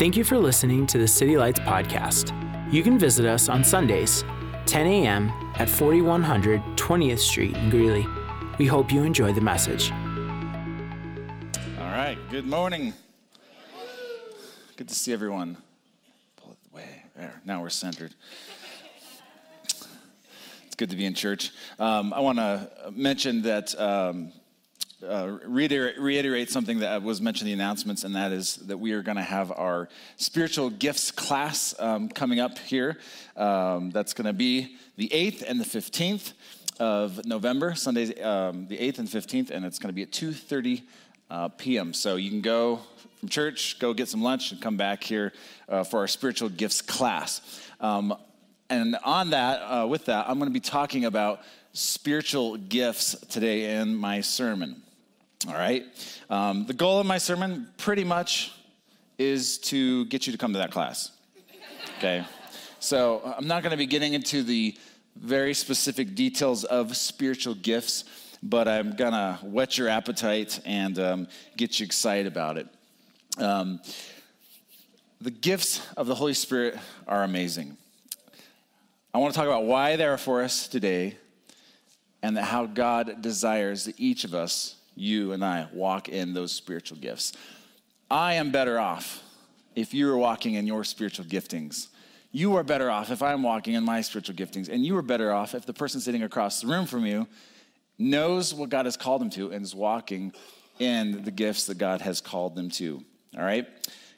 Thank you for listening to the City Lights podcast. You can visit us on Sundays, 10 a.m. at 4100 20th Street in Greeley. We hope you enjoy the message. All right, good morning. Good to see everyone. Pull it way there. Now we're centered. It's good to be in church. Um, I want to mention that, um, uh, reiterate, reiterate something that was mentioned in the announcements, and that is that we are going to have our spiritual gifts class um, coming up here. Um, that's going to be the 8th and the 15th of November, Sundays, um, the 8th and 15th, and it's going to be at 2.30 uh, p.m. So you can go from church, go get some lunch, and come back here uh, for our spiritual gifts class. Um, and on that, uh, with that, I'm going to be talking about spiritual gifts today in my sermon. All right. Um, the goal of my sermon, pretty much, is to get you to come to that class. Okay. So I'm not going to be getting into the very specific details of spiritual gifts, but I'm going to whet your appetite and um, get you excited about it. Um, the gifts of the Holy Spirit are amazing. I want to talk about why they are for us today and how God desires that each of us, you and I, walk in those spiritual gifts. I am better off if you are walking in your spiritual giftings. You are better off if I'm walking in my spiritual giftings. And you are better off if the person sitting across the room from you knows what God has called them to and is walking in the gifts that God has called them to. All right?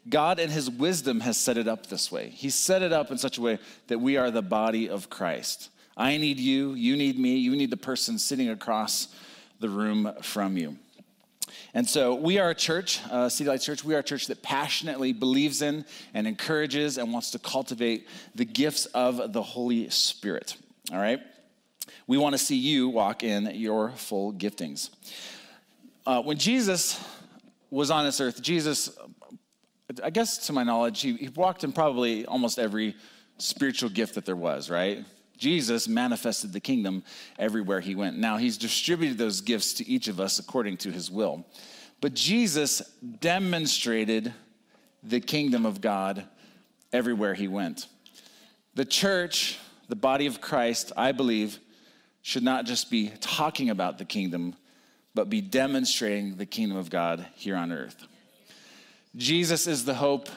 God, in His wisdom, has set it up this way. He set it up in such a way that we are the body of Christ. I need you, you need me, you need the person sitting across the room from you. And so we are a church, uh, City Light Church, we are a church that passionately believes in and encourages and wants to cultivate the gifts of the Holy Spirit. All right? We want to see you walk in your full giftings. Uh, when Jesus was on this earth, Jesus, I guess to my knowledge, he, he walked in probably almost every spiritual gift that there was, right? Jesus manifested the kingdom everywhere he went. Now, he's distributed those gifts to each of us according to his will. But Jesus demonstrated the kingdom of God everywhere he went. The church, the body of Christ, I believe, should not just be talking about the kingdom, but be demonstrating the kingdom of God here on earth. Jesus is the hope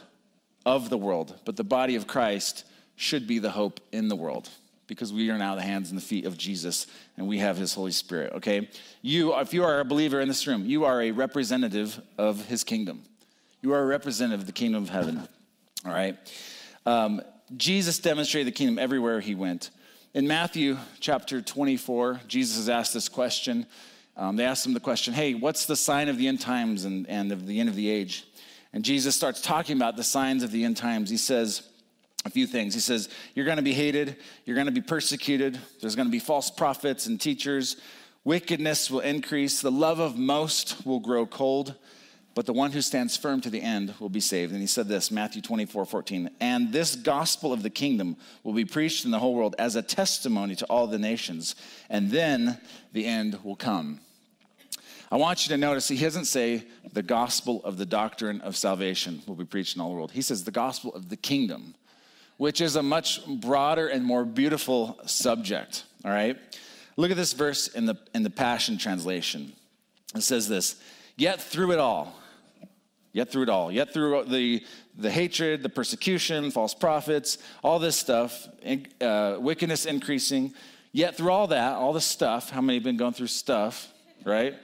of the world, but the body of Christ should be the hope in the world because we are now the hands and the feet of Jesus and we have his Holy Spirit, okay? You, if you are a believer in this room, you are a representative of his kingdom. You are a representative of the kingdom of heaven, all right? Um, Jesus demonstrated the kingdom everywhere he went. In Matthew chapter 24, Jesus is asked this question. Um, they asked him the question, hey, what's the sign of the end times and, and of the end of the age? And Jesus starts talking about the signs of the end times. He says, a few things. He says, You're going to be hated, you're going to be persecuted, there's going to be false prophets and teachers, wickedness will increase, the love of most will grow cold, but the one who stands firm to the end will be saved. And he said this, Matthew 24, 14, and this gospel of the kingdom will be preached in the whole world as a testimony to all the nations, and then the end will come. I want you to notice he doesn't say the gospel of the doctrine of salvation will be preached in all the world. He says the gospel of the kingdom which is a much broader and more beautiful subject. All right? Look at this verse in the, in the Passion Translation. It says this Yet through it all, yet through it all, yet through the, the hatred, the persecution, false prophets, all this stuff, uh, wickedness increasing, yet through all that, all the stuff, how many have been going through stuff, right?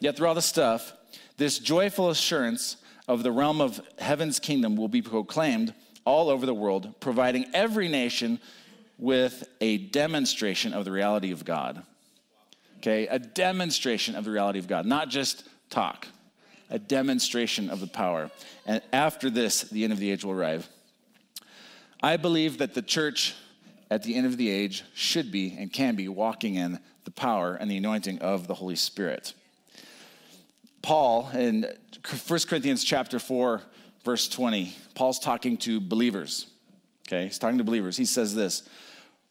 Yet through all the stuff, this joyful assurance of the realm of heaven's kingdom will be proclaimed all over the world, providing every nation with a demonstration of the reality of God. Okay, a demonstration of the reality of God, not just talk, a demonstration of the power. And after this, the end of the age will arrive. I believe that the church at the end of the age should be and can be walking in the power and the anointing of the Holy Spirit. Paul in 1 Corinthians chapter 4 verse 20. Paul's talking to believers. Okay, he's talking to believers. He says this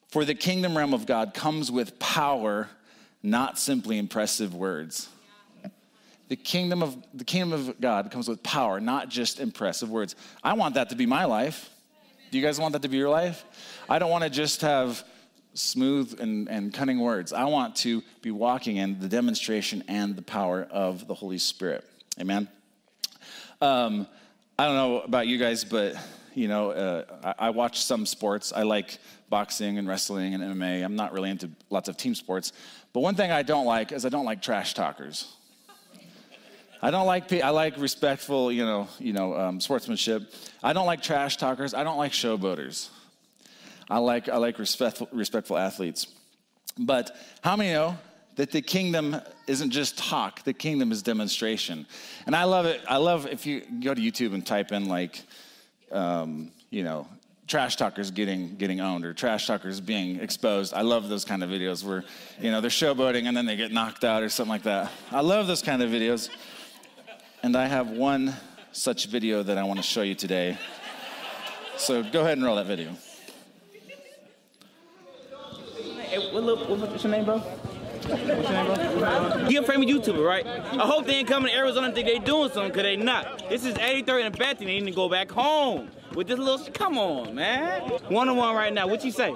For the kingdom realm of God comes with power, not simply impressive words. the kingdom of the kingdom of God comes with power, not just impressive words. I want that to be my life. Do you guys want that to be your life? I don't want to just have smooth and, and cunning words. I want to be walking in the demonstration and the power of the Holy Spirit. Amen. Um, I don't know about you guys, but you know, uh, I, I, watch some sports. I like boxing and wrestling and MMA. I'm not really into lots of team sports. But one thing I don't like is I don't like trash talkers. I don't like I like respectful, you know, you know, um, sportsmanship. I don't like trash talkers. I don't like showboaters. I like I like respectful respectful athletes. But how many know that the kingdom isn't just talk? The kingdom is demonstration. And I love it. I love if you go to YouTube and type in like, um, you know, trash talkers getting getting owned or trash talkers being exposed. I love those kind of videos where, you know, they're showboating and then they get knocked out or something like that. I love those kind of videos. And I have one such video that I want to show you today. So go ahead and roll that video. Hey, what, what, what's your name, bro? What's your name, bro? He a famous YouTuber, right? I hope they ain't coming to Arizona and think they doing something, because they not. This is 83rd and Bethany. They need to go back home with this little, come on, man. One-on-one right now. What you say?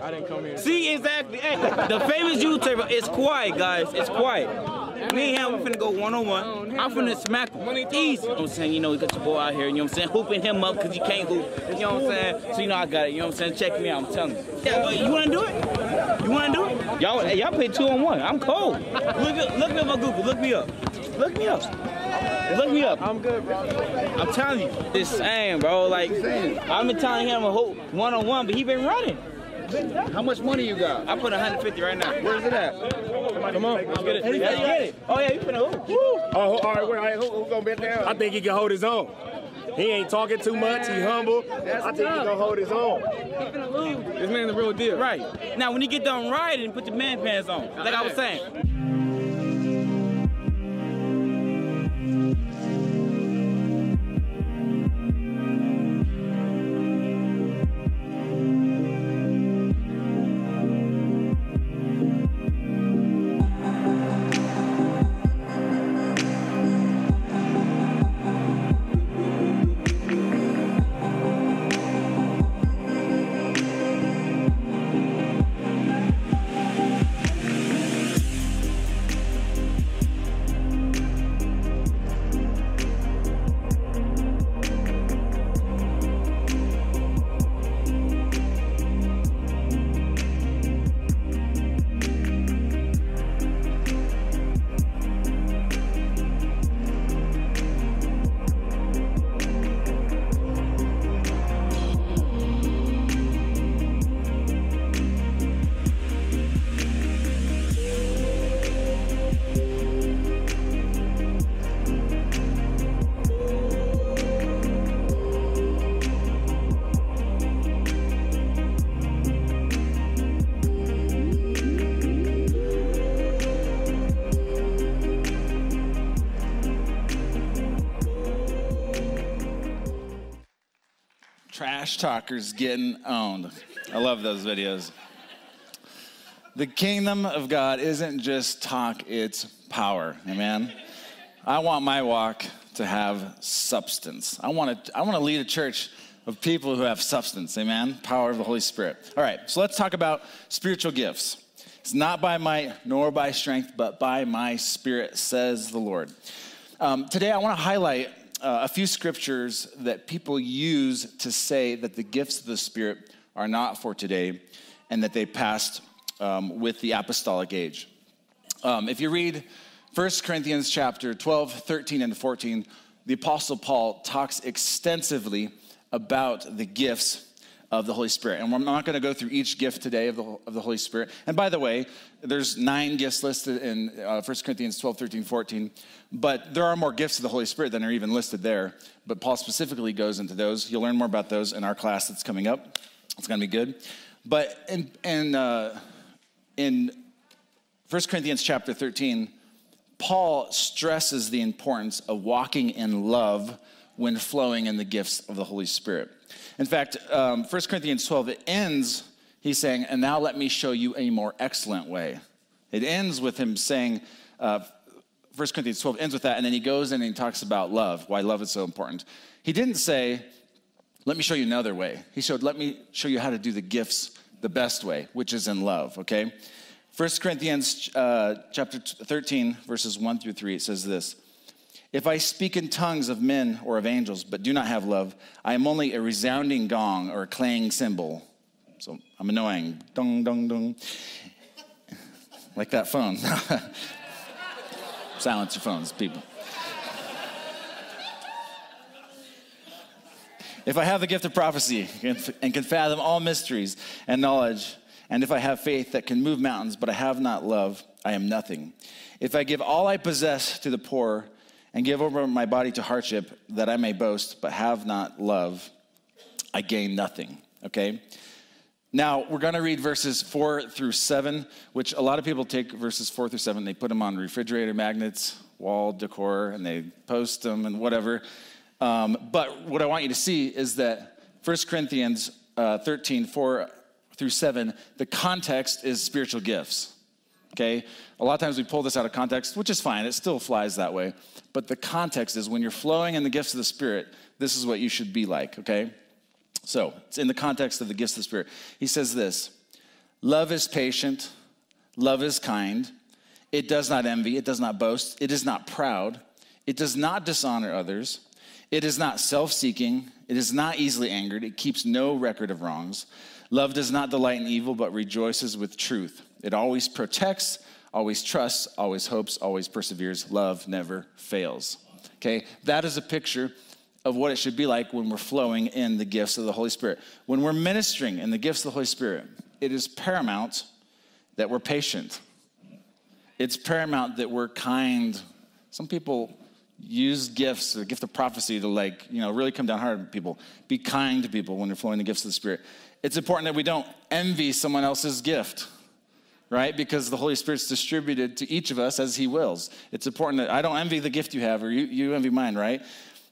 I didn't come here. See, exactly. Hey, the famous YouTuber, it's quiet, guys. It's quiet. Me and him, we finna go one on one. I'm finna smack him. Easy. You know what I'm saying? You know, we got your boy out here, you know what I'm saying? Hooping him up because you can't hoop. You know what I'm saying? So, you know, I got it. You know what I'm saying? Check me out, I'm telling you. Yeah, but you wanna do it? You wanna do it? Y'all, hey, y'all play two on one. I'm cold. Look, look me up on Google. Look me up. Look me up. Look me up. I'm good, bro. I'm telling you, this saying, bro. Like, I've been telling him a whole one on one, but he been running. How much money you got? I put 150 right now. Where's it at? Come on. Let's get it. Yeah, you get it. Oh, yeah, you finna hoop. Oh, all right, wait, all right, who, who gonna bet down? I think he can hold his own. He ain't talking too much. He humble. I think he gonna hold his own. This man's the real deal. Right. Now, when you get done riding, put your man pants on. Like I was saying. Talkers getting owned. I love those videos. The kingdom of God isn't just talk, it's power. Amen. I want my walk to have substance. I want to I want to lead a church of people who have substance. Amen. Power of the Holy Spirit. All right, so let's talk about spiritual gifts. It's not by might nor by strength, but by my spirit, says the Lord. Um, today, I want to highlight uh, a few scriptures that people use to say that the gifts of the Spirit are not for today and that they passed um, with the apostolic age. Um, if you read 1 Corinthians chapter 12, 13, and 14, the Apostle Paul talks extensively about the gifts of the Holy Spirit. And we're not going to go through each gift today of the, of the Holy Spirit. And by the way, there's nine gifts listed in uh, 1 Corinthians 12, 13, 14. But there are more gifts of the Holy Spirit than are even listed there. But Paul specifically goes into those. You'll learn more about those in our class that's coming up. It's going to be good. But in, in, uh, in 1 Corinthians chapter 13, Paul stresses the importance of walking in love when flowing in the gifts of the Holy Spirit. In fact, um, 1 Corinthians 12, it ends, he's saying, and now let me show you a more excellent way. It ends with him saying, uh, 1 Corinthians 12 ends with that, and then he goes in and he talks about love, why love is so important. He didn't say, let me show you another way. He showed, let me show you how to do the gifts the best way, which is in love, okay? 1 Corinthians uh, chapter 13, verses 1 through 3, it says this If I speak in tongues of men or of angels, but do not have love, I am only a resounding gong or a clanging cymbal. So I'm annoying. Dong, dong, dong. Like that phone. Silence your phones, people. If I have the gift of prophecy and can fathom all mysteries and knowledge, and if I have faith that can move mountains, but I have not love, I am nothing. If I give all I possess to the poor and give over my body to hardship that I may boast, but have not love, I gain nothing. Okay? Now, we're going to read verses four through seven, which a lot of people take verses four through seven, they put them on refrigerator magnets, wall decor, and they post them and whatever. Um, but what I want you to see is that 1 Corinthians uh, 13, 4 through 7, the context is spiritual gifts. Okay? A lot of times we pull this out of context, which is fine, it still flies that way. But the context is when you're flowing in the gifts of the Spirit, this is what you should be like, okay? So, it's in the context of the gifts of the Spirit. He says this Love is patient, love is kind, it does not envy, it does not boast, it is not proud, it does not dishonor others. It is not self seeking. It is not easily angered. It keeps no record of wrongs. Love does not delight in evil, but rejoices with truth. It always protects, always trusts, always hopes, always perseveres. Love never fails. Okay? That is a picture of what it should be like when we're flowing in the gifts of the Holy Spirit. When we're ministering in the gifts of the Holy Spirit, it is paramount that we're patient. It's paramount that we're kind. Some people use gifts, the gift of prophecy to like, you know, really come down hard on people. Be kind to people when you're flowing the gifts of the Spirit. It's important that we don't envy someone else's gift, right? Because the Holy Spirit's distributed to each of us as He wills. It's important that I don't envy the gift you have or you, you envy mine, right?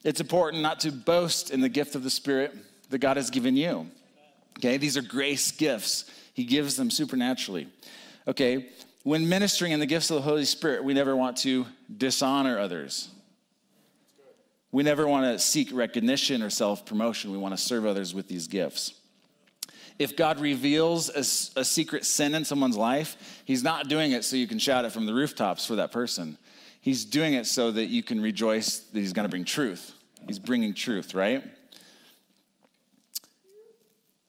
It's important not to boast in the gift of the Spirit that God has given you. Okay, these are grace gifts. He gives them supernaturally. Okay, when ministering in the gifts of the Holy Spirit, we never want to dishonor others. We never want to seek recognition or self promotion. We want to serve others with these gifts. If God reveals a, a, secret sin in someone's life, He's not doing it so you can shout it from the rooftops for that person. He's doing it so that you can rejoice that He's going to bring truth. He's bringing truth, right?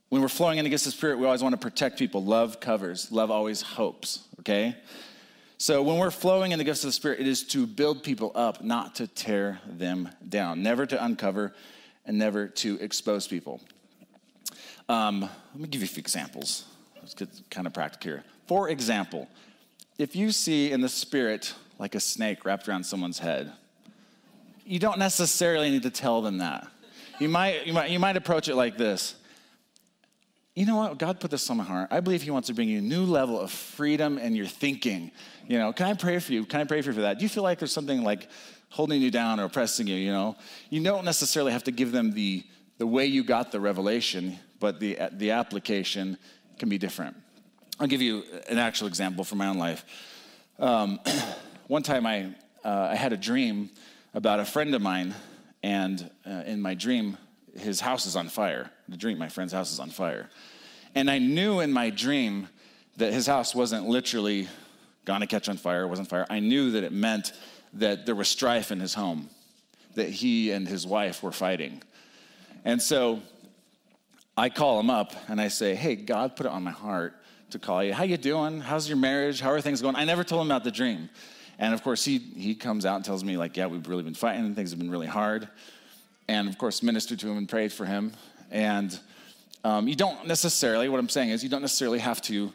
When we're flowing in against the Spirit, we always want to protect people. Love covers, love always hopes, okay? So when we're flowing in the gifts of the Spirit, it is to build people up, not to tear them down, never to uncover and never to expose people. Um, let me give you a few examples. Let's get kind of practical here. For example, if you see in the Spirit like a snake wrapped around someone's head, you don't necessarily need to tell them that. You might, you might, you might approach it like this you know what? God put this on my heart. I believe He wants to bring you a new level of freedom in your thinking. You know, can I pray for you? Can I pray for you for that? Do you feel like there's something like holding you down or oppressing you? You know, you don't necessarily have to give them the the way you got the revelation, but the the application can be different. I'll give you an actual example from my own life. Um, one time, I uh, I had a dream about a friend of mine, and uh, in my dream, his house is on fire. The dream, my friend's house is on fire. And I knew in my dream that his house wasn't literally gonna catch on fire, wasn't fire. I knew that it meant that there was strife in his home, that he and his wife were fighting. And so I call him up and I say, "Hey, God put it on my heart to call you. How you doing? How's your marriage? How are things going?" I never told him about the dream. And of course, he he comes out and tells me like, "Yeah, we've really been fighting. And things have been really hard." and of course ministered to him and prayed for him. And um, you don't necessarily, what I'm saying is, you don't necessarily have to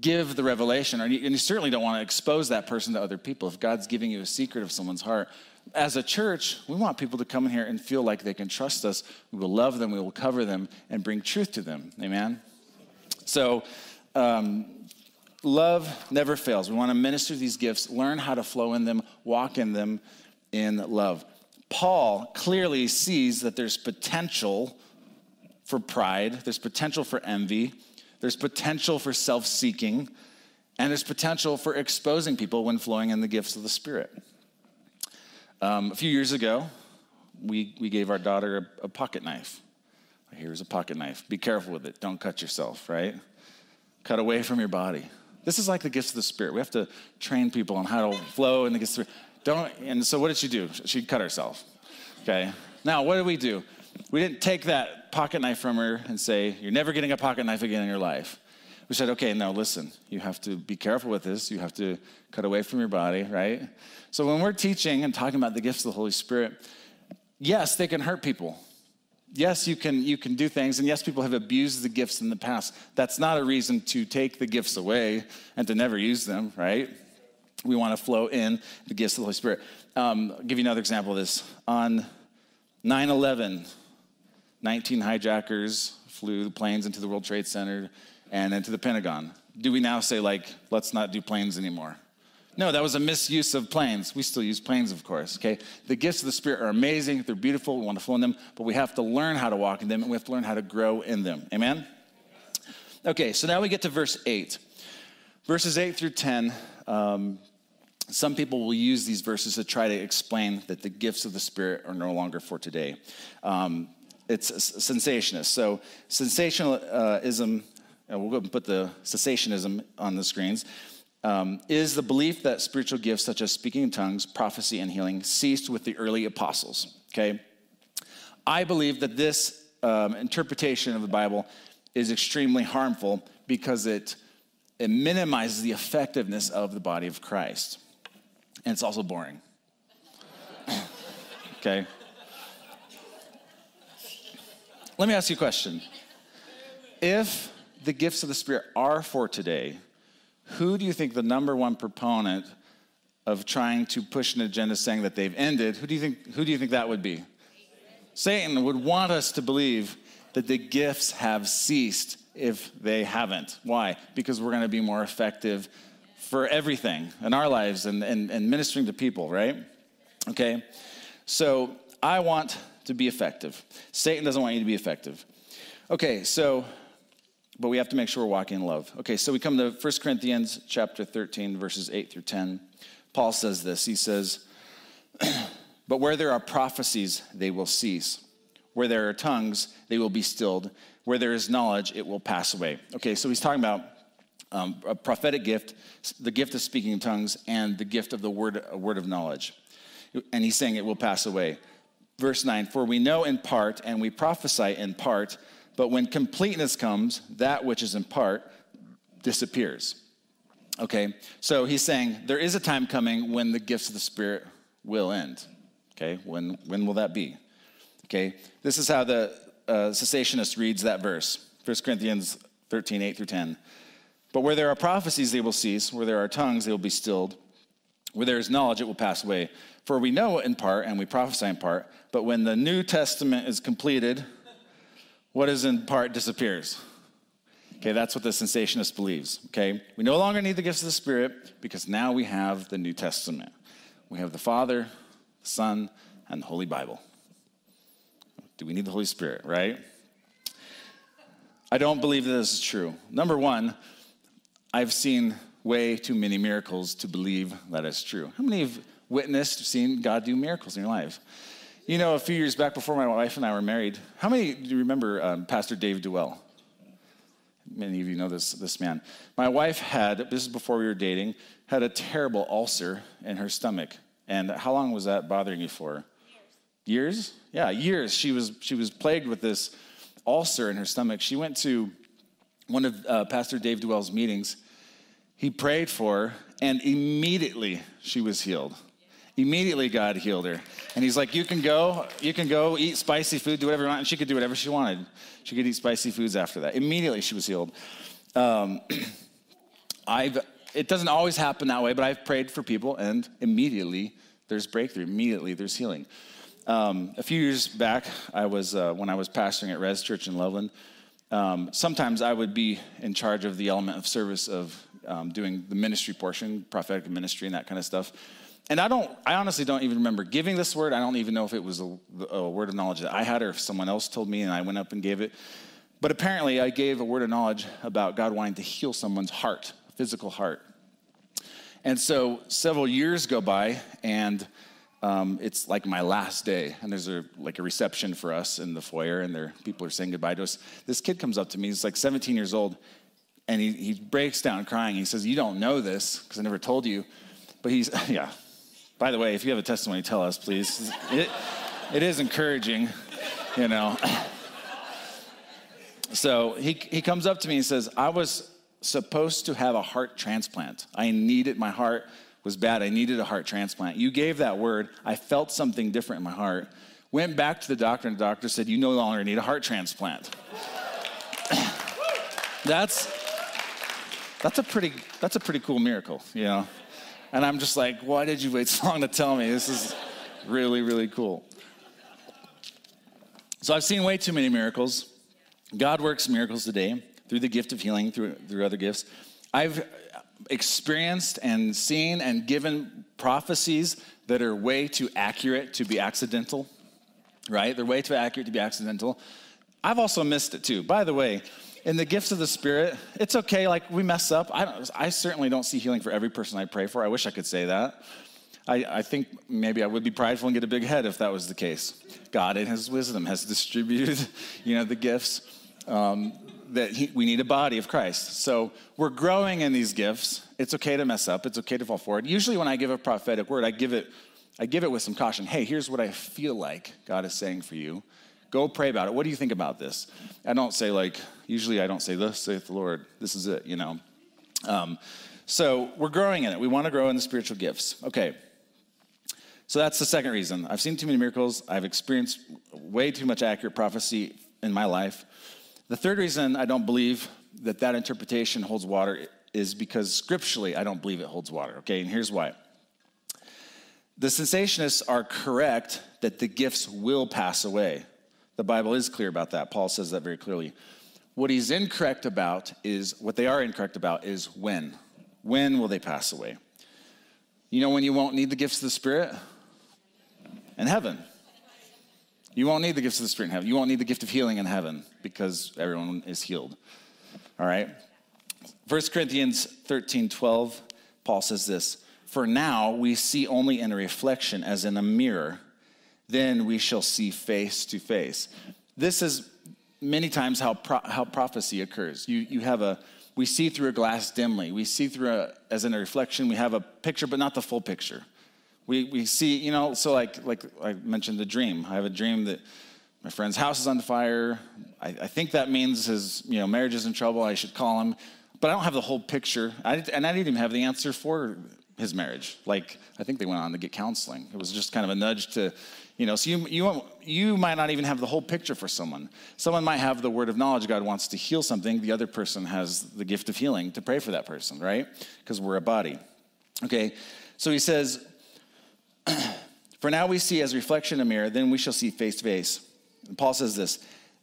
give the revelation, or and you certainly don't want to expose that person to other people. If God's giving you a secret of someone's heart, as a church, we want people to come in here and feel like they can trust us. We will love them, we will cover them, and bring truth to them. Amen? So, um, love never fails. We want to minister these gifts, learn how to flow in them, walk in them in love. Paul clearly sees that there's potential for pride, there's potential for envy, there's potential for self seeking. And there's potential for exposing people when flowing in the gifts of the Spirit. Um, a few years ago, we, we gave our daughter a, a pocket knife. Here's a pocket knife. Be careful with it. Don't cut yourself, right? Cut away from your body. This is like the gifts of the Spirit. We have to train people on how to flow in the gifts of the Spirit. Don't, and so what did she do? She cut herself. Okay. Now, what did we do? We didn't take that pocket knife from her and say, You're never getting a pocket knife again in your life. We said, Okay, now listen, you have to be careful with this. You have to cut away from your body, right? So when we're teaching and talking about the gifts of the Holy Spirit, yes, they can hurt people. Yes, you can, you can do things, and yes, people have abused the gifts in the past. That's not a reason to take the gifts away and to never use them, right? We want to flow in the gifts of the Holy Spirit. Um, I'll give you another example of this. On 9 11, 19 hijackers flew the planes into the World Trade Center and into the Pentagon. Do we now say, like, let's not do planes anymore? No, that was a misuse of planes. We still use planes, of course, okay? The gifts of the Spirit are amazing. They're beautiful. We want to flow in them, but we have to learn how to walk in them and we have to learn how to grow in them. Amen? Okay, so now we get to verse 8. Verses 8 through 10, um, some people will use these verses to try to explain that the gifts of the Spirit are no longer for today. Um, it's cessationist. So, sensationalism, uh, we'll go and put the cessationism on the screens, um, is the belief that spiritual gifts such as speaking in tongues, prophecy, and healing ceased with the early apostles. Okay? I believe that this um, interpretation of the Bible is extremely harmful because it, it minimizes the effectiveness of the body of Christ. And it's also boring. okay? Let me ask you a question. If the gifts of the Spirit are for today, who do you think the number one proponent of trying to push an agenda saying that they've ended, who do you think, who do you think that would be? Satan would want us to believe that the gifts have ceased if they haven't. Why? Because we're going to be more effective for everything in our lives and, and, and ministering to people, right? Okay? So I want to be effective. Satan doesn't want you to be effective. Okay, so, but we have to make sure we're walking in love. Okay, so we come to 1 Corinthians chapter 13, verses 8 through 10. Paul says this. He says, But where there are prophecies, they will cease. Where there are tongues, they will be stilled. Where there is knowledge, it will pass away. Okay, so he's talking about um, a prophetic gift, the gift of speaking in tongues, and the gift of the word, word of knowledge. And he's saying it will pass away. Verse 9 For we know in part, and we prophesy in part, but when completeness comes, that which is in part disappears. Okay, so he's saying there is a time coming when the gifts of the Spirit will end. Okay, when, when will that be? Okay, this is how the uh, cessationist reads that verse 1 Corinthians 13, 8 through 10. But where there are prophecies, they will cease. Where there are tongues, they will be stilled. Where there is knowledge, it will pass away. For we know in part and we prophesy in part. But when the New Testament is completed, what is in part disappears. Okay, that's what the cessationist believes. Okay, we no longer need the gifts of the Spirit because now we have the New Testament. We have the Father, the Son, and the Holy Bible. Do we need the Holy Spirit, right? I don't believe that this is true. Number one, I've seen way too many miracles to believe that is true. How many have witnessed, seen God do miracles in your lives? You know, a few years back before my wife and I were married, how many do you remember um, Pastor Dave Duell? Many of you know this, this man. My wife had, this is before we were dating, had a terrible ulcer in her stomach. And how long was that bothering you for? Years. Years? Yeah, years. She was, she was plagued with this ulcer in her stomach. She went to one of uh, Pastor Dave Duell's meetings, he prayed for her, and immediately she was healed. Immediately God healed her. And he's like, You can go, you can go eat spicy food, do whatever you want. And she could do whatever she wanted. She could eat spicy foods after that. Immediately she was healed. Um, I've, it doesn't always happen that way, but I've prayed for people, and immediately there's breakthrough. Immediately there's healing. Um, a few years back, I was uh, when I was pastoring at Res Church in Loveland um, sometimes I would be in charge of the element of service of um, doing the ministry portion, prophetic ministry, and that kind of stuff. And I don't, I honestly don't even remember giving this word. I don't even know if it was a, a word of knowledge that I had or if someone else told me and I went up and gave it. But apparently, I gave a word of knowledge about God wanting to heal someone's heart, physical heart. And so several years go by, and um, it's like my last day, and there's a like a reception for us in the foyer, and there people are saying goodbye to us. This kid comes up to me. He's like 17 years old, and he, he breaks down crying. He says, "You don't know this because I never told you." But he's yeah. By the way, if you have a testimony, tell us, please. It, it is encouraging, you know. So he, he comes up to me and says, I was supposed to have a heart transplant. I needed, my heart was bad. I needed a heart transplant. You gave that word. I felt something different in my heart. Went back to the doctor, and the doctor said, You no longer need a heart transplant. that's, that's, a pretty, that's a pretty cool miracle, you know? And I'm just like, Why did you wait so long to tell me? This is really, really cool. So I've seen way too many miracles. God works miracles today through the gift of healing, through, through other gifts. I've experienced and seen and given prophecies that are way too accurate to be accidental, right? They're way too accurate to be accidental. I've also missed it too. By the way, in the gifts of the Spirit, it's okay, like we mess up. I, I certainly don't see healing for every person I pray for. I wish I could say that. I, I, think maybe I would be prideful and get a big head if that was the case. God, in His wisdom, has distributed, you know, the gifts um, that he, we need a body of Christ. So we're growing in these gifts. It's okay to mess up. It's okay to fall forward. Usually, when I give a prophetic word, I give it, I give it with some caution. Hey, here's what I feel like God is saying for you. Go pray about it. What do you think about this? I don't say like. Usually, I don't say this. Saith the Lord. This is it. You know. Um, so we're growing in it. We want to grow in the spiritual gifts. Okay. So that's the second reason. I've seen too many miracles. I've experienced way too much accurate prophecy in my life. The third reason I don't believe that that interpretation holds water is because scripturally I don't believe it holds water, okay? And here's why. The cessationists are correct that the gifts will pass away. The Bible is clear about that. Paul says that very clearly. What he's incorrect about is, what they are incorrect about is when. When will they pass away? You know when you won't need the gifts of the Spirit? In heaven. You won't need the gifts of the Spirit in heaven. You won't need the gift of healing in heaven because everyone is healed. All right? 1 Corinthians 13 12, Paul says this For now we see only in a reflection as in a mirror, then we shall see face to face. This is many times how, pro- how prophecy occurs. You, you have a, we see through a glass dimly. We see through a, as in a reflection, we have a picture, but not the full picture. We, we see, you know, so like, like I mentioned the dream. I have a dream that my friend's house is on fire. I, I think that means his, you know, marriage is in trouble. I should call him. But I don't have the whole picture. I, and I didn't even have the answer for his marriage. Like, I think they went on to get counseling. It was just kind of a nudge to, you know, so you, you, you might not even have the whole picture for someone. Someone might have the word of knowledge, God wants to heal something. The other person has the gift of healing to pray for that person, right? Because we're a body. Okay, so he says, For now we see as reflection in a mirror, then we shall see face to face. And Paul says this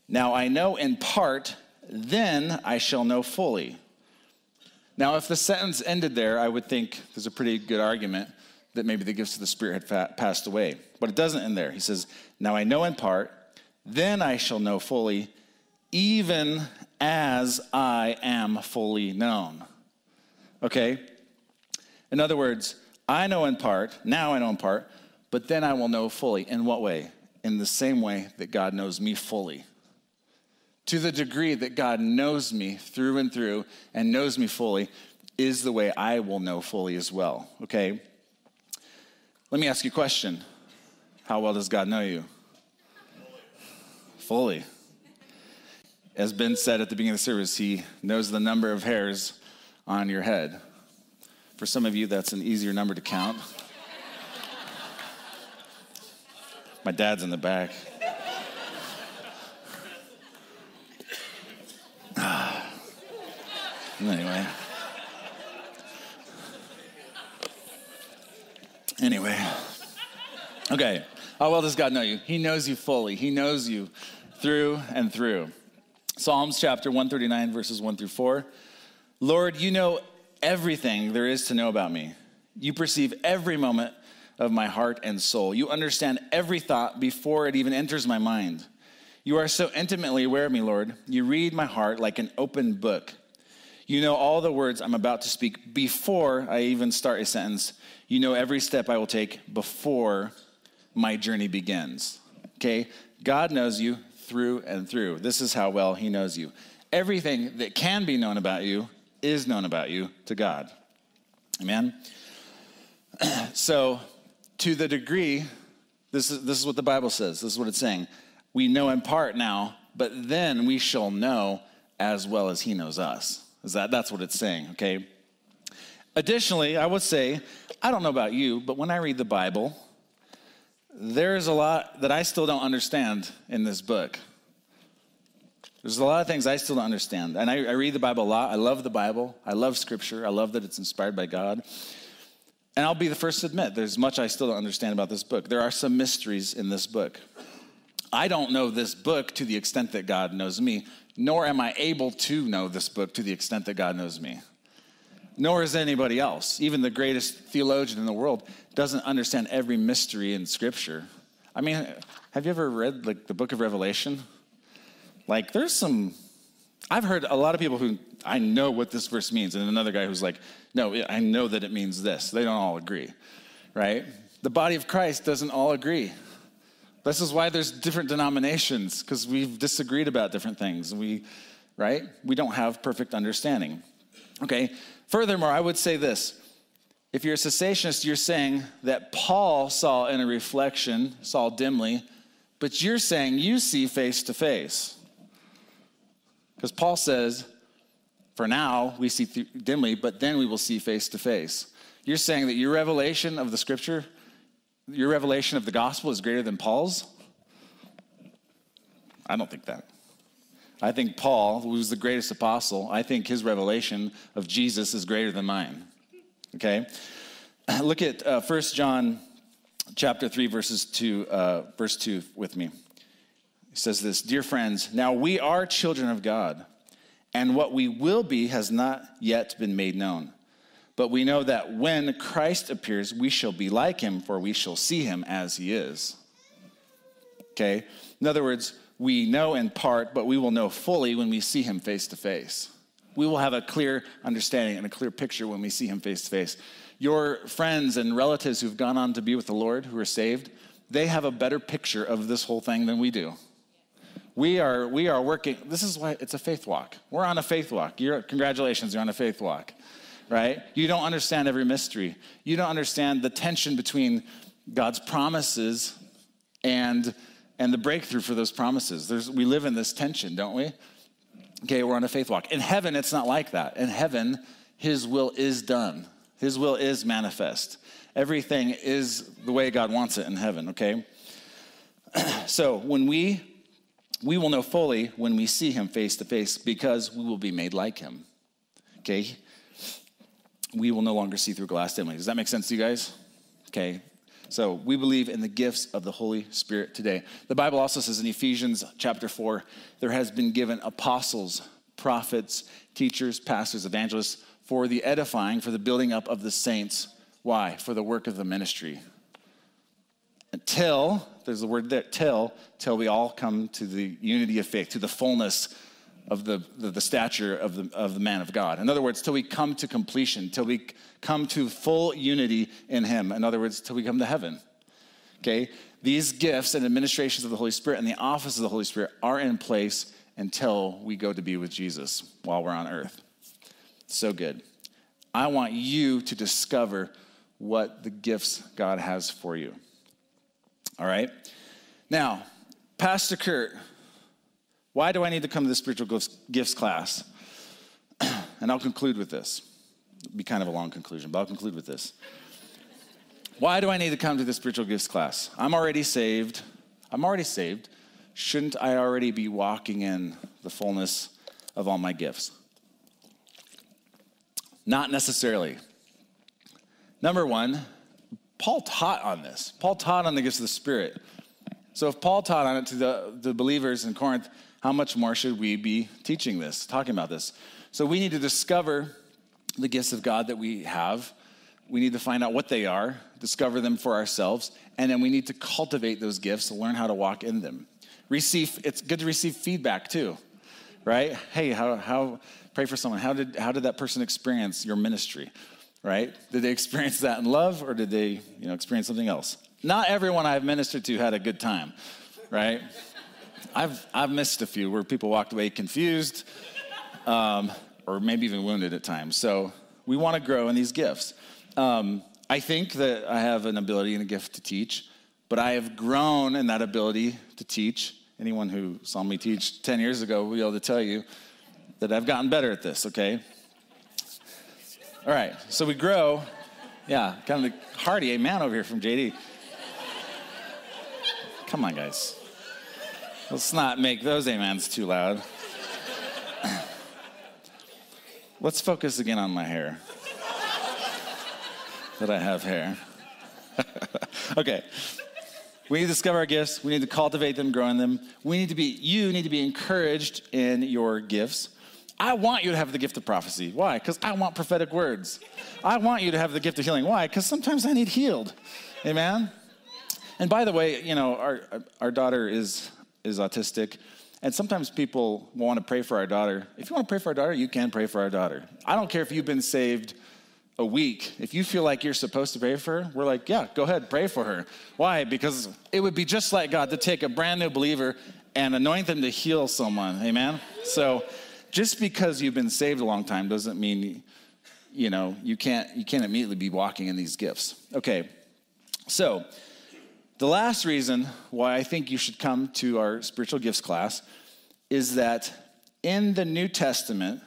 Now I know in part, then I shall know fully. Now, if the sentence ended there, I would think there's a pretty good argument that maybe the gifts of the Spirit had passed away. But it doesn't end there. He says, Now I know in part, then I shall know fully, even as I am fully known. Okay? In other words, I know in part, now I know in part, but then I will know fully. In what way? In the same way that God knows me fully. To the degree that God knows me through and through and knows me fully is the way I will know fully as well. Okay? Let me ask you a question How well does God know you? Fully. As Ben said at the beginning of the service, He knows the number of hairs on your head. For some of you, that's an easier number to count. My dad's in the back. Anyway. Anyway. Okay. How well does God know you? He knows you fully. He knows you through and through. Psalms chapter 139, verses 1 through 4. Lord, you know everything there is to know about me. You perceive every moment of my heart and soul. You understand every thought before it even enters my mind. You are so intimately aware of me, Lord. You read my heart like an open book. You know all the words I'm about to speak before I even start a sentence. You know every step I will take before my journey begins. Okay? God knows you through and through. This is how well He knows you. Everything that can be known about you is known about you to God. Amen? so, to the degree, this is, this is what the Bible says, this is what it's saying. We know in part now, but then we shall know as well as He knows us. Is that that's what it's saying, okay? Additionally, I would say, I don't know about you, but when I read the Bible, there's a lot that I still don't understand in this book. There's a lot of things I still don't understand. And I, I, read the Bible a lot. I love the Bible. I love Scripture. I love that it's inspired by God. And I'll be the first to admit there's much I still don't understand about this book. There are some mysteries in this book. I don't know this book to the extent that God knows me, nor am I able to know this book to the extent that God knows me. Nor is anybody else. Even the greatest theologian in the world doesn't understand every mystery in Scripture. I mean, have you ever read like the book of Revelation? Like, there's some. I've heard a lot of people who I know what this verse means, and another guy who's like, no, I know that it means this. They don't all agree, right? The body of Christ doesn't all agree. This is why there's different denominations because we've disagreed about different things. We, right? We don't have perfect understanding. Okay. Furthermore, I would say this: if you're a cessationist, you're saying that Paul saw in a reflection, saw dimly, but you're saying you see face to face. Because Paul says, for now we see th- dimly, but then we will see face to face. You're saying that your revelation of the scripture your revelation of the gospel is greater than Paul's? I don't think that. I think Paul, who was the greatest apostle, I think his revelation of Jesus is greater than mine. Okay? Look at uh, 1 John chapter 3, verses 2, uh, verse 2 with me. He says this Dear friends, now we are children of God, and what we will be has not yet been made known. But we know that when Christ appears, we shall be like him, for we shall see him as he is. Okay? In other words, we know in part, but we will know fully when we see him face to face. We will have a clear understanding and a clear picture when we see him face to face. Your friends and relatives who've gone on to be with the Lord, who are saved, they have a better picture of this whole thing than we do. We are, we are working, this is why it's a faith walk. We're on a faith walk. You're, congratulations, you're on a faith walk right? You don't understand every mystery. You don't understand the tension between God's promises and, and the breakthrough for those promises. There's, we live in this tension, don't we? Okay, we're on a faith walk. In heaven, it's not like that. In heaven, His will is done, His will is manifest. Everything is the way God wants it in heaven, okay? so when we we will know fully when we see him face to face because we will be made like him. Okay? We will no longer see through glass dimly. Does that make sense to you guys? Okay. So we believe in the gifts of the Holy Spirit today. The Bible also says in Ephesians chapter 4 there has been given apostles, prophets, teachers, pastors, evangelists for the edifying, for the building up of the saints. Why? For the work of the ministry. Until, there's the word there, till, till we all come to the unity of faith, to the fullness of the, the, the, stature of the, of the man of God. In other words, till we come to completion, till we come to full unity in Him. In other words, till we come to heaven. Okay? These gifts and administrations of the Holy Spirit and the office of the Holy Spirit are in place until we go to be with Jesus while we're on earth. So good. I want you to discover what the gifts God has for you. All right? Now, Pastor Kurt why do I need to come to the spiritual gifts class? and I'll conclude with this. It'll be kind of a long conclusion, but I'll conclude with this. Why do I need to come to the spiritual gifts class? I'm already saved. I'm already saved. Shouldn't I already be walking in the fullness of all my gifts? Not necessarily. Number one, Paul taught on this. Paul taught on the gifts of the Spirit. So if Paul taught on it to the, the believers in Corinth, how much more should we be teaching this, talking about this? So we need to discover the gifts of God that we have. We need to find out what they are, discover them for ourselves, and then we need to cultivate those gifts learn how to walk in them. Receive, it's good to receive feedback too, right? Hey, how, how Pray for someone. How did, how did that person experience your ministry? Right? Did they experience that in love or did they you know, experience something else? Not everyone I've ministered to had a good time, right? I've, I've missed a few where people walked away confused um, or maybe even wounded at times. So we want to grow in these gifts. Um, I think that I have an ability and a gift to teach, but I have grown in that ability to teach. Anyone who saw me teach 10 years ago will be able to tell you that I've gotten better at this, okay? All right, so we grow. Yeah, kind of the hearty amen over here from JD. Come on, guys. Let's not make those amens too loud. Let's focus again on my hair. that I have hair. okay. We need to discover our gifts. We need to cultivate them, grow in them. We need to be, you need to be encouraged in your gifts. I want you to have the gift of prophecy. Why? Because I want prophetic words. I want you to have the gift of healing. Why? Because sometimes I need healed. Amen? And by the way, you know, our, our daughter is, is autistic. And sometimes people want to pray for our daughter. If you want to pray for our daughter, you can pray for our daughter. I don't care if you've been saved a week. If you feel like you're supposed to pray for her, we're like, yeah, go ahead, pray for her. Why? Because it would be just like God to take a brand new believer and anoint them to heal someone. Amen? So just because you've been saved a long time doesn't mean you know you can't you can't immediately be walking in these gifts. Okay. So the last reason why I think you should come to our spiritual gifts class is that in the New Testament,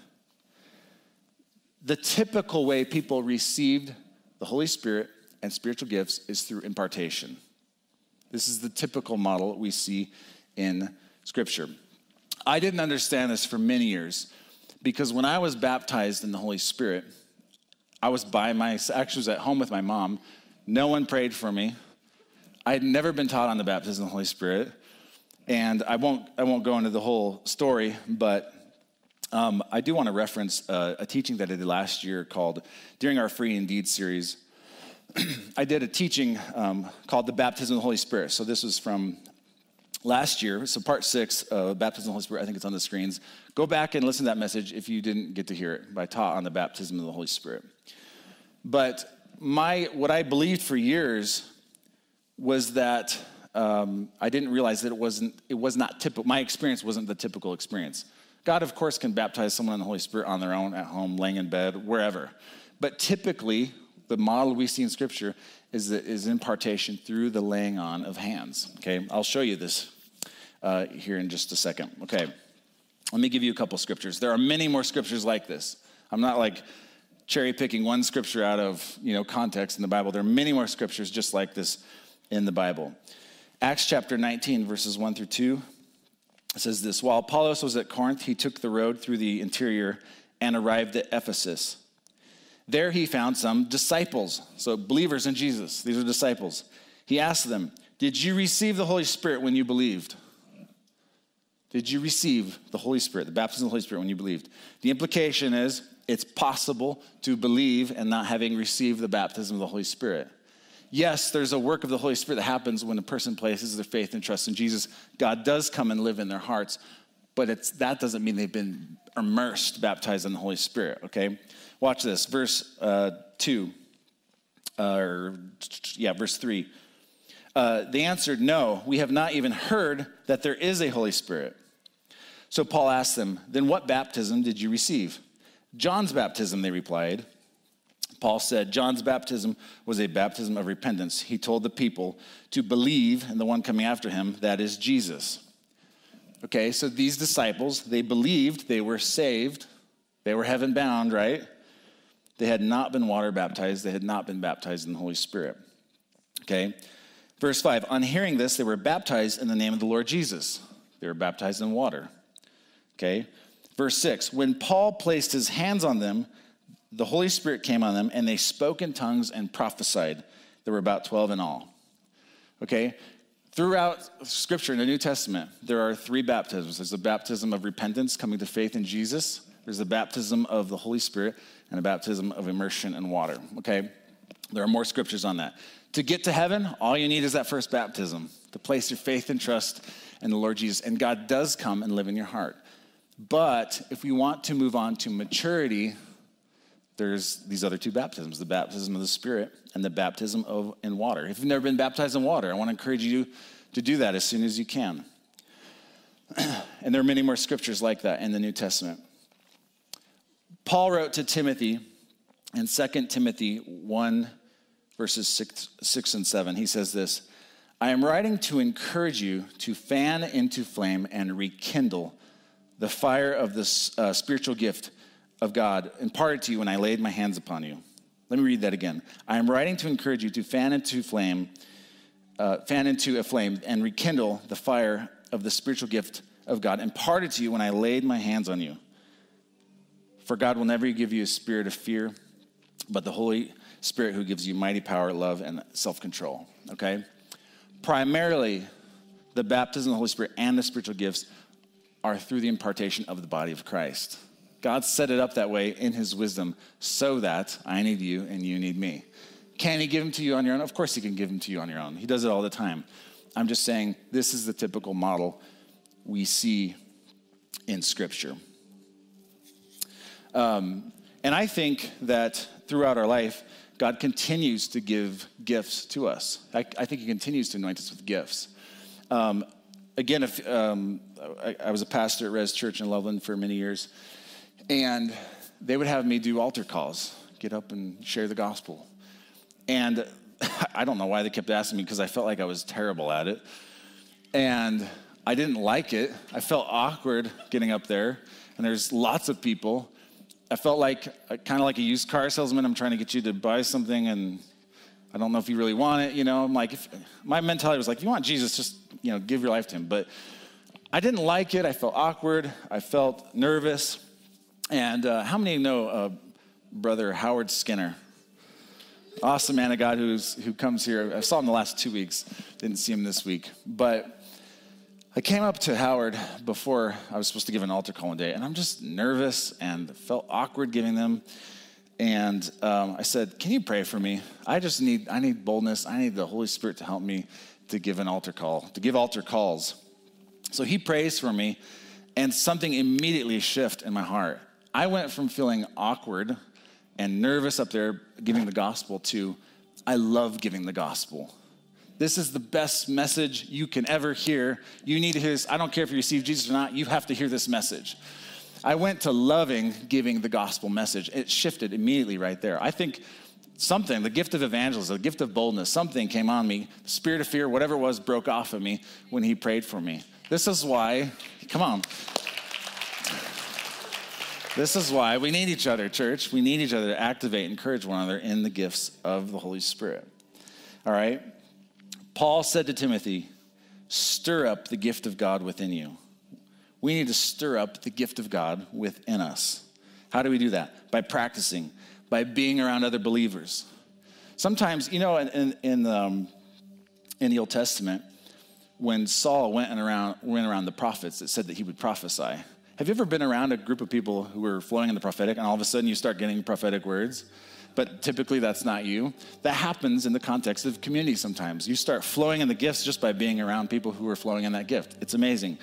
the typical way people received the Holy Spirit and spiritual gifts is through impartation. This is the typical model we see in Scripture. I didn't understand this for many years because when I was baptized in the Holy Spirit, I was by my, actually was at home with my mom. No one prayed for me. I had never been taught on the baptism of the Holy Spirit. And I won't, I won't go into the whole story, but um, I do want to reference uh, a teaching that I did last year called, during our Free Indeed series, I did a teaching um, called The Baptism of the Holy Spirit. So this was from last year. So part six of Baptism of the Holy Spirit, I think it's on the screens. Go back and listen to that message if you didn't get to hear it. I taught on the baptism of the Holy Spirit. But my, what I believed for years was that um, I didn't realize that it wasn't, it was not typical. My experience wasn't the typical experience. God, of course, can baptize someone in the Holy Spirit on their own, at home, laying in bed, wherever. But typically, the model we see in Scripture is, that, is impartation through the laying on of hands. Okay, I'll show you this uh, here in just a second. Okay, let me give you a couple scriptures. There are many more scriptures like this. I'm not like cherry picking one scripture out of you know context in the Bible. There are many more scriptures just like this in the Bible. Acts chapter 19, verses 1 through 2 says this While Apollos was at Corinth, he took the road through the interior and arrived at Ephesus. There he found some disciples, so believers in Jesus. These are disciples. He asked them, Did you receive the Holy Spirit when you believed? Did you receive the Holy Spirit, the baptism of the Holy Spirit when you believed? The implication is it's possible to believe and not having received the baptism of the Holy Spirit yes, there's a work of the Holy Spirit that happens when a person places their faith and trust in Jesus. God does come and live in their hearts, but it's, that doesn't mean they've been immersed, baptized in the Holy Spirit, okay? Watch this, verse uh, 2, uh, or yeah, verse 3. Uh, they answered, No, we have not even heard that there is a Holy Spirit. So Paul asked them, Then what baptism did you receive? John's baptism, they replied. Paul said John's baptism was a baptism of repentance. He told the people to believe in the one coming after him, that is Jesus. Okay, so these disciples, they believed they were saved, they were heaven bound, right? They had not been water baptized, they had not been baptized in the Holy Spirit. Okay, verse 5 On hearing this, they were baptized in the name of the Lord Jesus. They were baptized in water. Okay, verse 6 When Paul placed his hands on them, the Holy Spirit came on them, and they spoke in tongues and prophesied. There were about 12 in all. Okay? Throughout Scripture in the New Testament, there are three baptisms there's the baptism of repentance, coming to faith in Jesus, there's the baptism of the Holy Spirit, and a baptism of immersion in water. Okay? There are more scriptures on that. To get to heaven, all you need is that first baptism, to place your faith and trust in the Lord Jesus. And God does come and live in your heart. But if we want to move on to maturity, there's these other two baptisms the baptism of the Spirit and the baptism of, in water. If you've never been baptized in water, I want to encourage you to do that as soon as you can. and there are many more scriptures like that in the New Testament. Paul wrote to Timothy in 2 Timothy 1, verses 6, 6 and 7. He says this I am writing to encourage you to fan into flame and rekindle the fire of this uh, spiritual gift of God imparted to you when I laid my hands upon you. Let me read that again. I am writing to encourage you to fan into flame, uh, fan into a flame and rekindle the fire of the spiritual gift of God imparted to you when I laid my hands on you. For God will never give you a spirit of fear, but the Holy Spirit who gives you mighty power, love, and self control. Okay? Primarily, the baptism of the Holy Spirit and the spiritual gifts are through the impartation of the body of Christ. God set it up that way in his wisdom so that I need you and you need me. Can he give them to you on your own? Of course, he can give them to you on your own. He does it all the time. I'm just saying this is the typical model we see in Scripture. Um, and I think that throughout our life, God continues to give gifts to us. I, I think He continues to anoint us with gifts. Um, again, if, um, I, I, was a pastor at Res Church in Loveland for many years, and they would have me do altar calls, get up and share the gospel. And I don't know why they kept asking me because I felt like I was terrible at it. And I didn't like it. I felt awkward getting up there, and there's lots of people. I felt like uh, kind of like a used car salesman. I'm trying to get you to buy something, and I don't know if you really want it. You know, I'm like, if, my mentality was like, if you want Jesus, just you know, give your life to Him. But I didn't like it. I felt awkward. I felt nervous. And uh, how many know uh, Brother Howard Skinner? Awesome man of God who's who comes here. I saw him the last two weeks. Didn't see him this week, but. I came up to Howard before I was supposed to give an altar call one day, and I'm just nervous and felt awkward giving them. And um, I said, "Can you pray for me? I just need I need boldness. I need the Holy Spirit to help me to give an altar call, to give altar calls." So he prays for me, and something immediately shifted in my heart. I went from feeling awkward and nervous up there giving the gospel to I love giving the gospel. This is the best message you can ever hear. You need to hear this. I don't care if you receive Jesus or not, you have to hear this message. I went to loving giving the gospel message. It shifted immediately right there. I think something, the gift of evangelism, the gift of boldness, something came on me. The spirit of fear, whatever it was, broke off of me when he prayed for me. This is why, come on. This is why we need each other, church. We need each other to activate encourage one another in the gifts of the Holy Spirit. All right? Paul said to Timothy, Stir up the gift of God within you. We need to stir up the gift of God within us. How do we do that? By practicing, by being around other believers. Sometimes, you know, in, in, um, in the Old Testament, when Saul went around, went around the prophets, it said that he would prophesy. Have you ever been around a group of people who were flowing in the prophetic and all of a sudden you start getting prophetic words? but typically that's not you. That happens in the context of community sometimes. You start flowing in the gifts just by being around people who are flowing in that gift. It's amazing.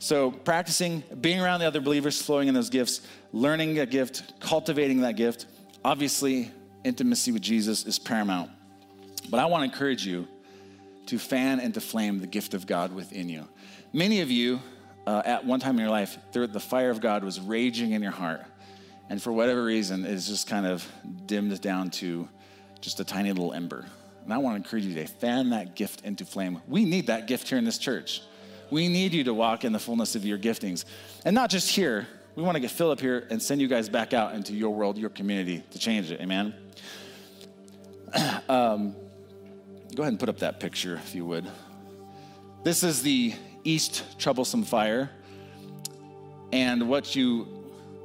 So, practicing, being around the other believers, flowing in those gifts, learning a gift, cultivating that gift. Obviously, intimacy with Jesus is paramount. But I want to encourage you to fan and to flame the gift of God within you. Many of you, uh, at one time in your life, the fire of God was raging in your heart and for whatever reason, it's just kind of dimmed down to just a tiny little ember. And I want to encourage you to fan that gift into flame. We need that gift here in this church. We need you to walk in the fullness of your giftings. And not just here, we want to get filled up here and send you guys back out into your world, your community to change it. Amen? Um, go ahead and put up that picture if you would. This is the East Troublesome Fire. And what you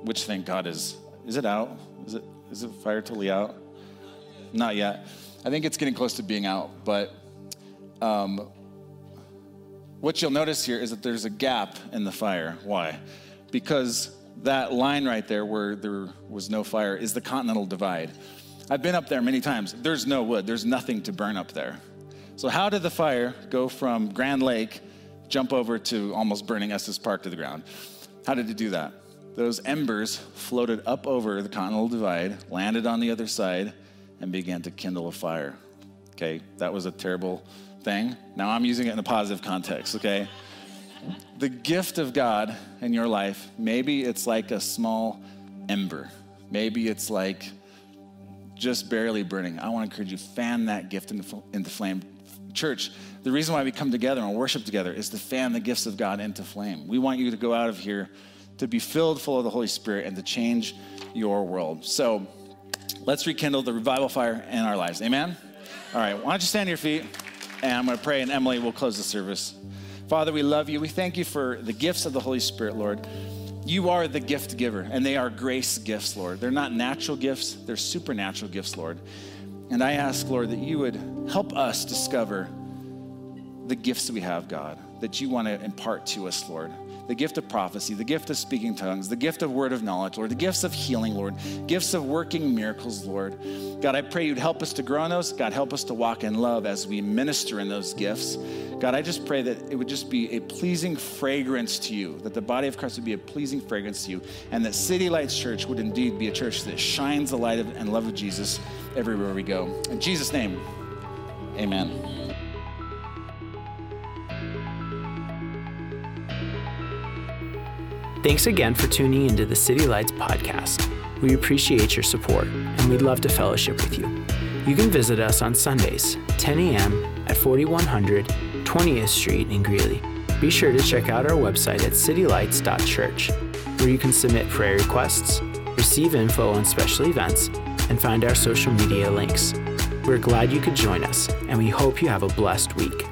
which thank God is is it out? Is it is it fire totally out? Not yet. I think it's getting close to being out, but um, what you'll notice here is that there's a gap in the fire. Why? Because that line right there where there was no fire is the Continental Divide. I've been up there many times. There's no wood, there's nothing to burn up there. So, how did the fire go from Grand Lake, jump over to almost burning Estes Park to the ground? How did it do that? Those embers floated up over the continental divide, landed on the other side, and began to kindle a fire. Okay, that was a terrible thing. Now I'm using it in a positive context, okay? The gift of God in your life, maybe it's like a small ember. Maybe it's like just barely burning. I want to encourage you, fan that gift into, into flame. Church, the reason why we come together and worship together is to fan the gifts of God into flame. We want you to go out of here to be filled full of the Holy Spirit and to change your world. So let's rekindle the revival fire in our lives. Amen? All right, why don't you stand to your feet? And I'm going to pray, and Emily will close the service. Father, we love you. We thank you for the gifts of the Holy Spirit, Lord. You are the gift giver, and they are grace gifts, Lord. They're not natural gifts, they're supernatural gifts, Lord. And I ask, Lord, that you would help us discover the gifts we have, God, that you want to impart to us, Lord the gift of prophecy, the gift of speaking tongues, the gift of word of knowledge, Lord, the gifts of healing, Lord, gifts of working miracles, Lord. God, I pray you'd help us to grow in those. God, help us to walk in love as we minister in those gifts. God, I just pray that it would just be a pleasing fragrance to you, that the body of Christ would be a pleasing fragrance to you, and that City Lights Church would indeed be a church that shines the light of, and love of Jesus everywhere we go. In Jesus' name, amen. Thanks again for tuning into the City Lights podcast. We appreciate your support and we'd love to fellowship with you. You can visit us on Sundays, 10 a.m. at 4100 20th Street in Greeley. Be sure to check out our website at citylights.church, where you can submit prayer requests, receive info on special events, and find our social media links. We're glad you could join us, and we hope you have a blessed week.